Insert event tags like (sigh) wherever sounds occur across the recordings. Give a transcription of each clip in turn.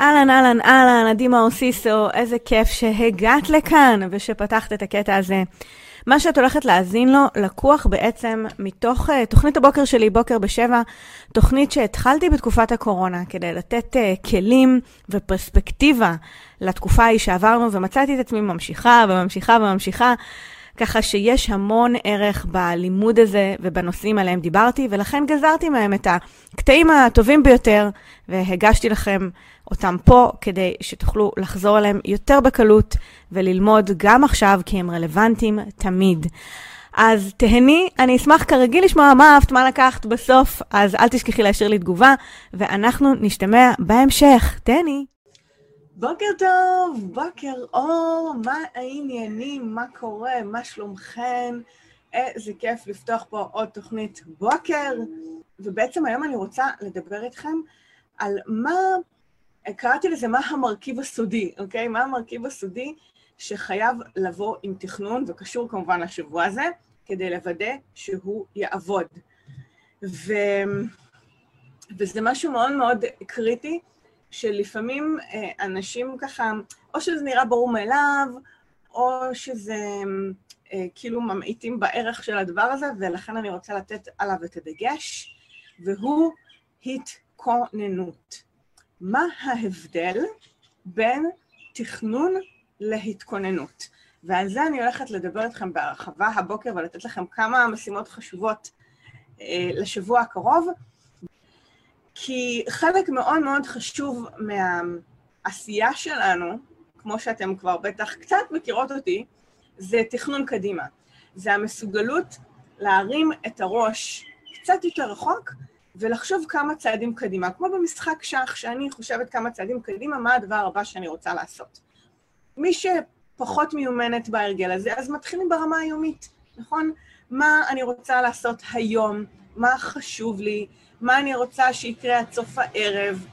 אהלן, אהלן, אהלן, עדי מאור סיסו, איזה כיף שהגעת לכאן ושפתחת את הקטע הזה. מה שאת הולכת להאזין לו לקוח בעצם מתוך uh, תוכנית הבוקר שלי, בוקר בשבע, תוכנית שהתחלתי בתקופת הקורונה כדי לתת uh, כלים ופרספקטיבה לתקופה ההיא שעברנו, ומצאתי את עצמי ממשיכה וממשיכה וממשיכה. ככה שיש המון ערך בלימוד הזה ובנושאים עליהם דיברתי, ולכן גזרתי מהם את הקטעים הטובים ביותר, והגשתי לכם אותם פה כדי שתוכלו לחזור אליהם יותר בקלות וללמוד גם עכשיו, כי הם רלוונטיים תמיד. אז תהני, אני אשמח כרגיל לשמוע מה אהבת, מה לקחת בסוף, אז אל תשכחי להשאיר לי תגובה, ואנחנו נשתמע בהמשך. תהני. בוקר טוב, בוקר אור, מה העניינים, מה קורה, מה שלומכם? איזה כיף לפתוח פה עוד תוכנית בוקר. ובעצם היום אני רוצה לדבר איתכם על מה, קראתי לזה מה המרכיב הסודי, אוקיי? מה המרכיב הסודי שחייב לבוא עם תכנון, וקשור כמובן לשבוע הזה, כדי לוודא שהוא יעבוד. ו... וזה משהו מאוד מאוד קריטי, שלפעמים אה, אנשים ככה, או שזה נראה ברור מאליו, או שזה אה, כאילו ממעיטים בערך של הדבר הזה, ולכן אני רוצה לתת עליו את הדגש, והוא התכוננות. מה ההבדל בין תכנון להתכוננות? ועל זה אני הולכת לדבר איתכם בהרחבה הבוקר ולתת לכם כמה משימות חשובות אה, לשבוע הקרוב. כי חלק מאוד מאוד חשוב מהעשייה שלנו, כמו שאתם כבר בטח קצת מכירות אותי, זה תכנון קדימה. זה המסוגלות להרים את הראש קצת יותר רחוק ולחשוב כמה צעדים קדימה. כמו במשחק שח, שאני חושבת כמה צעדים קדימה, מה הדבר הבא שאני רוצה לעשות. מי שפחות מיומנת בהרגל הזה, אז מתחילים ברמה היומית, נכון? מה אני רוצה לעשות היום, מה חשוב לי, מה אני רוצה שיקרה עד סוף הערב,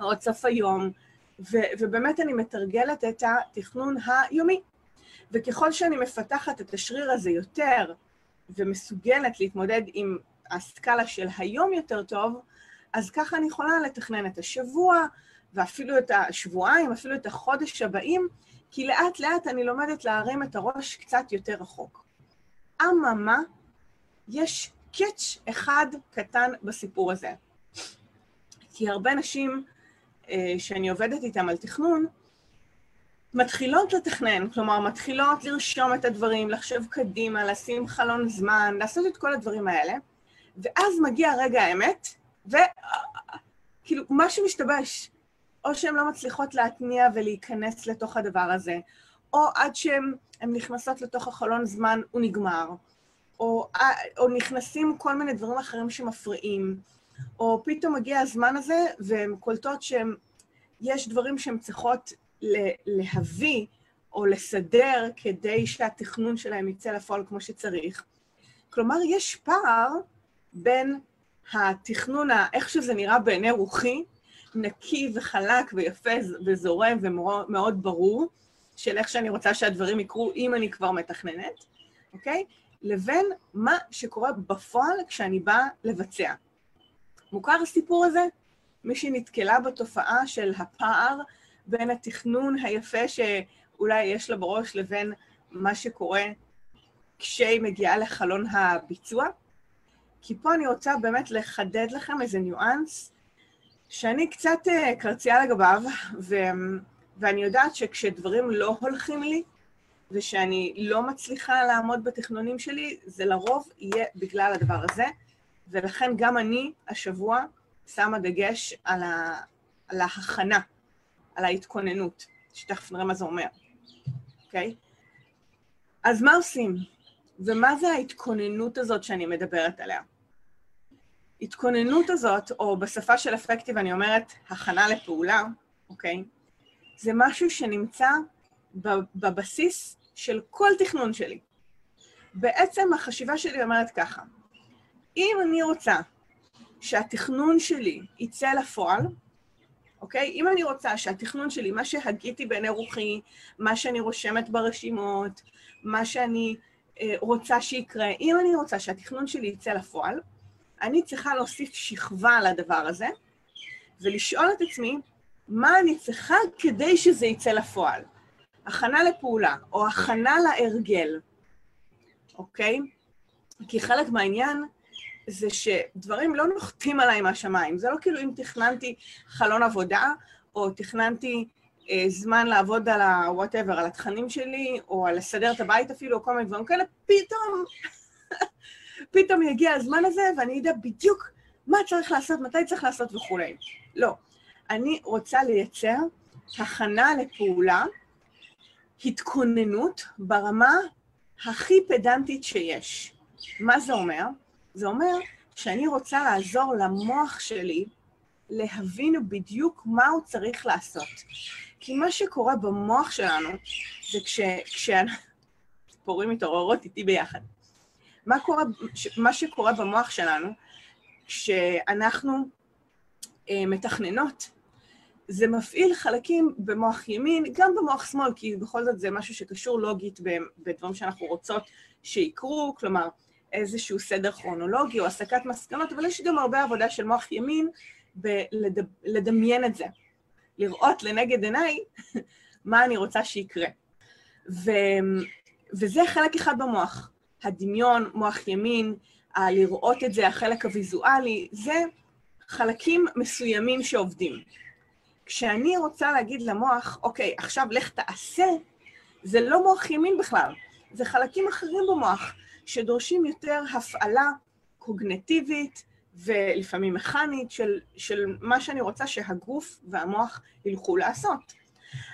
או עד סוף היום, ו- ובאמת אני מתרגלת את התכנון היומי. וככל שאני מפתחת את השריר הזה יותר, ומסוגלת להתמודד עם הסקאלה של היום יותר טוב, אז ככה אני יכולה לתכנן את השבוע, ואפילו את השבועיים, אפילו את החודש הבאים, כי לאט לאט אני לומדת להרים את הראש קצת יותר רחוק. אממה, יש קאץ' אחד קטן בסיפור הזה. כי הרבה נשים אה, שאני עובדת איתן על תכנון, מתחילות לתכנן, כלומר, מתחילות לרשום את הדברים, לחשוב קדימה, לשים חלון זמן, לעשות את כל הדברים האלה, ואז מגיע רגע האמת, וכאילו, משהו משתבש. או שהן לא מצליחות להתניע ולהיכנס לתוך הדבר הזה, או עד שהן נכנסות לתוך החלון זמן, הוא נגמר. או, או נכנסים כל מיני דברים אחרים שמפריעים, או פתאום מגיע הזמן הזה והן קולטות שיש דברים שהן צריכות להביא או לסדר כדי שהתכנון שלהם יצא לפועל כמו שצריך. כלומר, יש פער בין התכנון, איך שזה נראה בעיני רוחי, נקי וחלק ויפה וזורם ומאוד ברור, של איך שאני רוצה שהדברים יקרו אם אני כבר מתכננת, אוקיי? לבין מה שקורה בפועל כשאני באה לבצע. מוכר הסיפור הזה? מי שנתקלה בתופעה של הפער בין התכנון היפה שאולי יש לה בראש לבין מה שקורה כשהיא מגיעה לחלון הביצוע? כי פה אני רוצה באמת לחדד לכם איזה ניואנס שאני קצת uh, קרצייה לגביו, ו- ואני יודעת שכשדברים לא הולכים לי, ושאני לא מצליחה לעמוד בתכנונים שלי, זה לרוב יהיה בגלל הדבר הזה, ולכן גם אני השבוע שמה דגש על, ה... על ההכנה, על ההתכוננות, שתכף נראה מה זה אומר, אוקיי? Okay? אז מה עושים? ומה זה ההתכוננות הזאת שאני מדברת עליה? התכוננות הזאת, או בשפה של אפקטיב אני אומרת הכנה לפעולה, אוקיי? זה משהו שנמצא בבסיס של כל תכנון שלי. בעצם החשיבה שלי אומרת ככה, אם אני רוצה שהתכנון שלי יצא לפועל, אוקיי? אם אני רוצה שהתכנון שלי, מה שהגיתי בעיני רוחי, מה שאני רושמת ברשימות, מה שאני אה, רוצה שיקרה, אם אני רוצה שהתכנון שלי יצא לפועל, אני צריכה להוסיף שכבה לדבר הזה, ולשאול את עצמי, מה אני צריכה כדי שזה יצא לפועל. הכנה לפעולה, או הכנה להרגל, אוקיי? כי חלק מהעניין זה שדברים לא נוחתים עליי מהשמיים. זה לא כאילו אם תכננתי חלון עבודה, או תכננתי אה, זמן לעבוד על ה-whatever, על התכנים שלי, או על לסדר את הבית אפילו, או כל מיני דברים כאלה, פתאום, (laughs) פתאום יגיע הזמן הזה, ואני אדע בדיוק מה צריך לעשות, מתי צריך לעשות וכולי. לא. אני רוצה לייצר הכנה לפעולה, התכוננות ברמה הכי פדנטית שיש. מה זה אומר? זה אומר שאני רוצה לעזור למוח שלי להבין בדיוק מה הוא צריך לעשות. כי מה שקורה במוח שלנו זה כש... ציפורים מתעוררות איתי ביחד. מה, קורה, מה שקורה במוח שלנו כשאנחנו אה, מתכננות, זה מפעיל חלקים במוח ימין, גם במוח שמאל, כי בכל זאת זה משהו שקשור לוגית בדברים שאנחנו רוצות שיקרו, כלומר, איזשהו סדר כרונולוגי או הסקת מסקנות, אבל יש גם הרבה עבודה של מוח ימין בלדמיין את זה, לראות לנגד עיניי (laughs) מה אני רוצה שיקרה. ו, וזה חלק אחד במוח, הדמיון, מוח ימין, הלראות את זה, החלק הוויזואלי, זה חלקים מסוימים שעובדים. כשאני רוצה להגיד למוח, אוקיי, עכשיו לך תעשה, זה לא מוח ימין בכלל, זה חלקים אחרים במוח שדורשים יותר הפעלה קוגנטיבית ולפעמים מכנית של, של מה שאני רוצה שהגוף והמוח ילכו לעשות.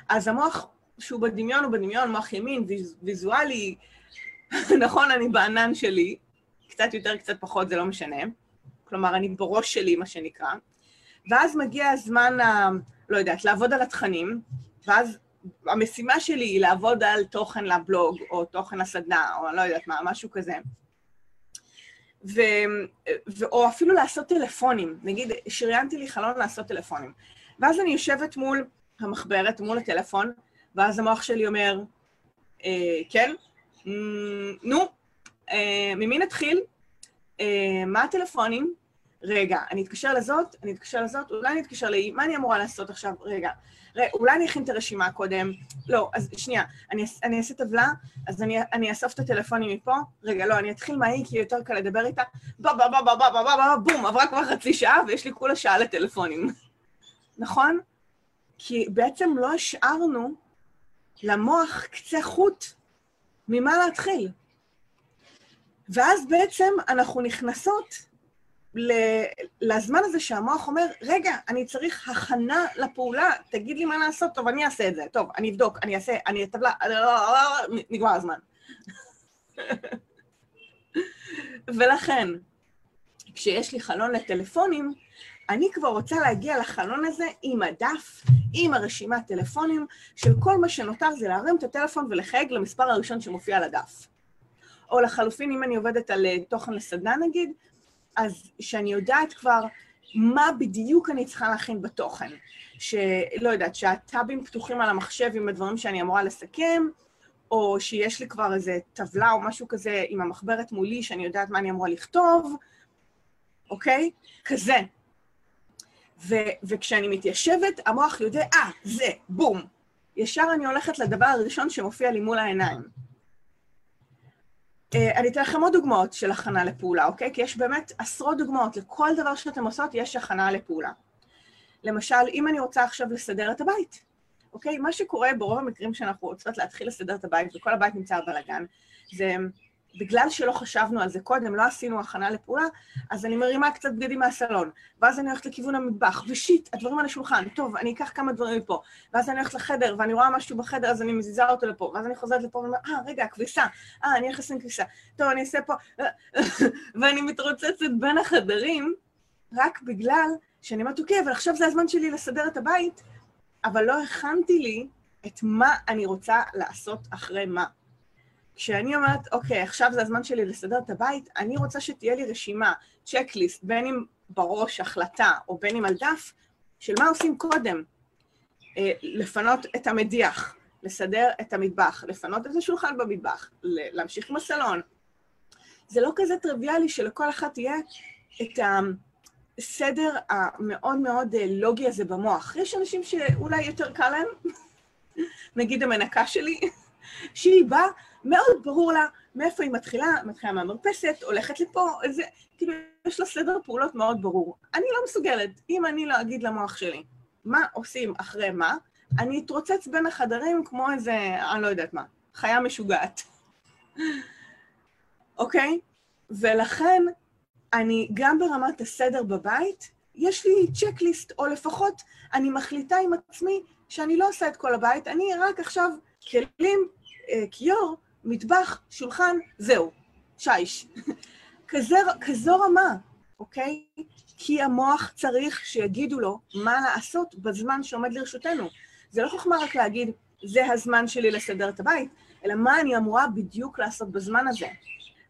אז המוח שהוא בדמיון הוא בדמיון, מוח ימין, ויז, ויזואלי, (laughs) נכון, אני בענן שלי, קצת יותר, קצת פחות, זה לא משנה. כלומר, אני בראש שלי, מה שנקרא. ואז מגיע הזמן, לא יודעת, לעבוד על התכנים, ואז המשימה שלי היא לעבוד על תוכן לבלוג, או תוכן לסדנה, או לא יודעת מה, משהו כזה. ו, ו, או אפילו לעשות טלפונים. נגיד, שריינתי לי חלון לעשות טלפונים. ואז אני יושבת מול המחברת, מול הטלפון, ואז המוח שלי אומר, אה, כן, נו, אה, ממי נתחיל? אה, מה הטלפונים? רגע, אני אתקשר לזאת, אני אתקשר לזאת, אולי אני אתקשר לאי, מה אני אמורה לעשות עכשיו? רגע, רגע, אולי אני אכין את הרשימה קודם. לא, אז שנייה, אני, אני אעשה טבלה, אז אני, אני אאסוף את הטלפונים מפה. רגע, לא, אני אתחיל מהאי, כי יותר קל לדבר איתה. בא, בא, בא, בא, בא, בא, בא, בא, בום, עברה כבר חצי שעה, ויש לי כולה שעה לטלפונים. (laughs) נכון? כי בעצם לא השארנו למוח קצה חוט ממה להתחיל. ואז בעצם אנחנו נכנסות לזמן הזה שהמוח אומר, רגע, אני צריך הכנה לפעולה, תגיד לי מה לעשות, טוב, אני אעשה את זה, טוב, אני אבדוק, אני אעשה, אני אטבלה, נגמר הזמן. (laughs) ולכן, כשיש לי חלון לטלפונים, אני כבר רוצה להגיע לחלון הזה עם הדף, עם הרשימת טלפונים, של כל מה שנותר זה להרים את הטלפון ולחייג למספר הראשון שמופיע על הדף. או לחלופין, אם אני עובדת על אה, תוכן לסדנה נגיד, אז שאני יודעת כבר מה בדיוק אני צריכה להכין בתוכן. שלא יודעת, שהטאבים פתוחים על המחשב עם הדברים שאני אמורה לסכם, או שיש לי כבר איזה טבלה או משהו כזה עם המחברת מולי שאני יודעת מה אני אמורה לכתוב, אוקיי? כזה. ו- וכשאני מתיישבת, המוח יודע, אה, ah, זה, בום. ישר אני הולכת לדבר הראשון שמופיע לי מול העיניים. אה, אני אתן לכם עוד דוגמאות של הכנה לפעולה, אוקיי? כי יש באמת עשרות דוגמאות. לכל דבר שאתם עושות יש הכנה לפעולה. למשל, אם אני רוצה עכשיו לסדר את הבית, אוקיי? מה שקורה ברוב המקרים שאנחנו רוצות להתחיל לסדר את הבית וכל הבית נמצא בבלאגן, זה בגלל שלא חשבנו על זה קודם, לא עשינו הכנה לפעולה, אז אני מרימה קצת בגדים מהסלון, ואז אני הולכת לכיוון המטבח, ושיט, הדברים על השולחן, טוב, אני אקח כמה דברים מפה, ואז אני הולכת לחדר, ואני רואה משהו בחדר, אז אני מזיזה אותו לפה, ואז אני חוזרת לפה ואומרת, אה, רגע, כביסה, אה, אני הולכת לשים כביסה, טוב, אני אעשה פה, (laughs) ואני מתרוצצת בין החדרים, רק בגלל שאני אומרת, אוקיי, אבל עכשיו זה הזמן שלי לסדר את הבית, אבל לא הכנתי לי את מה אני רוצה לעשות אחרי מה. כשאני אומרת, אוקיי, עכשיו זה הזמן שלי לסדר את הבית, אני רוצה שתהיה לי רשימה, צ'קליסט, בין אם בראש, החלטה, או בין אם על דף, של מה עושים קודם. אה, לפנות את המדיח, לסדר את המטבח, לפנות את השולחן במטבח, להמשיך עם הסלון. זה לא כזה טריוויאלי שלכל אחת תהיה את, הסדר המאוד מאוד אה, לוגי הזה במוח. יש אנשים שאולי יותר קל להם, (laughs) נגיד המנקה שלי, שהיא באה, מאוד ברור לה מאיפה היא מתחילה, מתחילה מהמרפסת, הולכת לפה, זה, כאילו, יש לה סדר פעולות מאוד ברור. אני לא מסוגלת, אם אני לא אגיד למוח שלי מה עושים אחרי מה, אני אתרוצץ בין החדרים כמו איזה, אני לא יודעת מה, חיה משוגעת. (laughs) אוקיי? ולכן, אני, גם ברמת הסדר בבית, יש לי צ'קליסט, או לפחות אני מחליטה עם עצמי שאני לא עושה את כל הבית, אני רק עכשיו כלים, אה, כיור, מטבח, שולחן, זהו, שיש. (laughs) כזה, כזו רמה, אוקיי? כי המוח צריך שיגידו לו מה לעשות בזמן שעומד לרשותנו. זה לא חוכמה רק להגיד, זה הזמן שלי לסדר את הבית, אלא מה אני אמורה בדיוק לעשות בזמן הזה.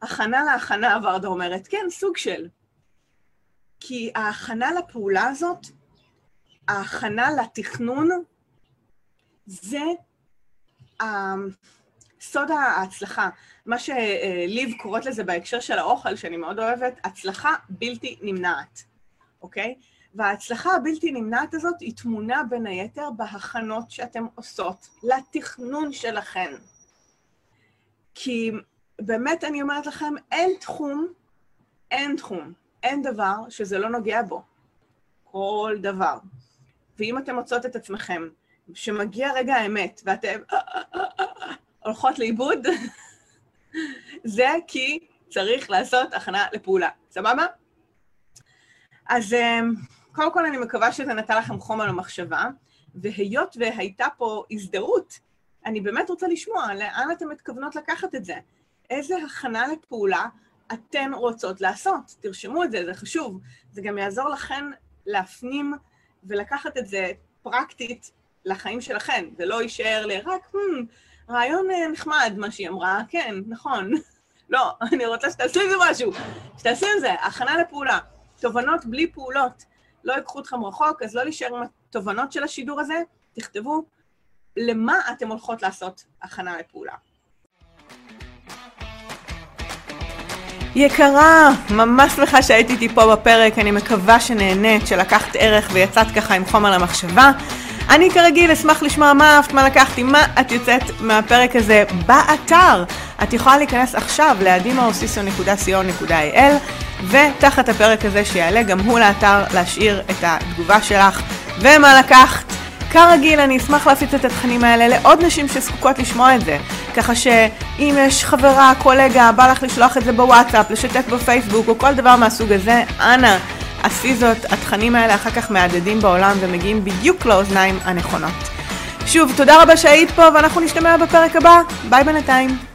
הכנה להכנה, ורדה אומרת, כן, סוג של. כי ההכנה לפעולה הזאת, ההכנה לתכנון, זה סוד ההצלחה. מה שליב קוראת לזה בהקשר של האוכל, שאני מאוד אוהבת, הצלחה בלתי נמנעת, אוקיי? וההצלחה הבלתי נמנעת הזאת היא תמונה בין היתר בהכנות שאתן עושות לתכנון שלכן. כי באמת אני אומרת לכם, אין תחום, אין תחום, אין דבר שזה לא נוגע בו. כל דבר. ואם אתם מוצאות את עצמכם, שמגיע רגע האמת, ואתם אה, אה, אה, הולכות לאיבוד, זה כי צריך לעשות הכנה לפעולה. סבבה? אז קודם כל אני מקווה שזה נתן לכם חומר למחשבה, והיות והייתה פה הזדהות, אני באמת רוצה לשמוע לאן אתן מתכוונות לקחת את זה. איזה הכנה לפעולה אתן רוצות לעשות. תרשמו את זה, זה חשוב. זה גם יעזור לכן להפנים ולקחת את זה פרקטית לחיים שלכן. זה לא יישאר לי רק, hmm, רעיון אה, נחמד, מה שהיא אמרה, כן, נכון. (laughs) לא, (laughs) אני רוצה שתעשו עם זה משהו. שתעשו עם זה, הכנה לפעולה. תובנות בלי פעולות. לא ייקחו אתכם רחוק, אז לא להישאר עם התובנות של השידור הזה, תכתבו למה אתם הולכות לעשות הכנה לפעולה. יקרה, ממש שמחה שהיית איתי פה בפרק, אני מקווה שנהנית, שלקחת ערך ויצאת ככה עם חומר למחשבה. אני כרגיל אשמח לשמוע מה אהבת, מה לקחת, עם מה את יוצאת מהפרק הזה באתר. את יכולה להיכנס עכשיו לאדימאוסיסו.co.il ותחת הפרק הזה שיעלה גם הוא לאתר להשאיר את התגובה שלך ומה לקחת. כרגיל, אני אשמח להפיץ את התכנים האלה לעוד נשים שזקוקות לשמוע את זה. ככה שאם יש חברה, קולגה, בא לך לשלוח את זה בוואטסאפ, לשתף בפייסבוק או כל דבר מהסוג הזה, אנא, עשי זאת. התכנים האלה אחר כך מהדהדים בעולם ומגיעים בדיוק לאוזניים הנכונות. שוב, תודה רבה שהיית פה ואנחנו נשתמע בפרק הבא. ביי בינתיים.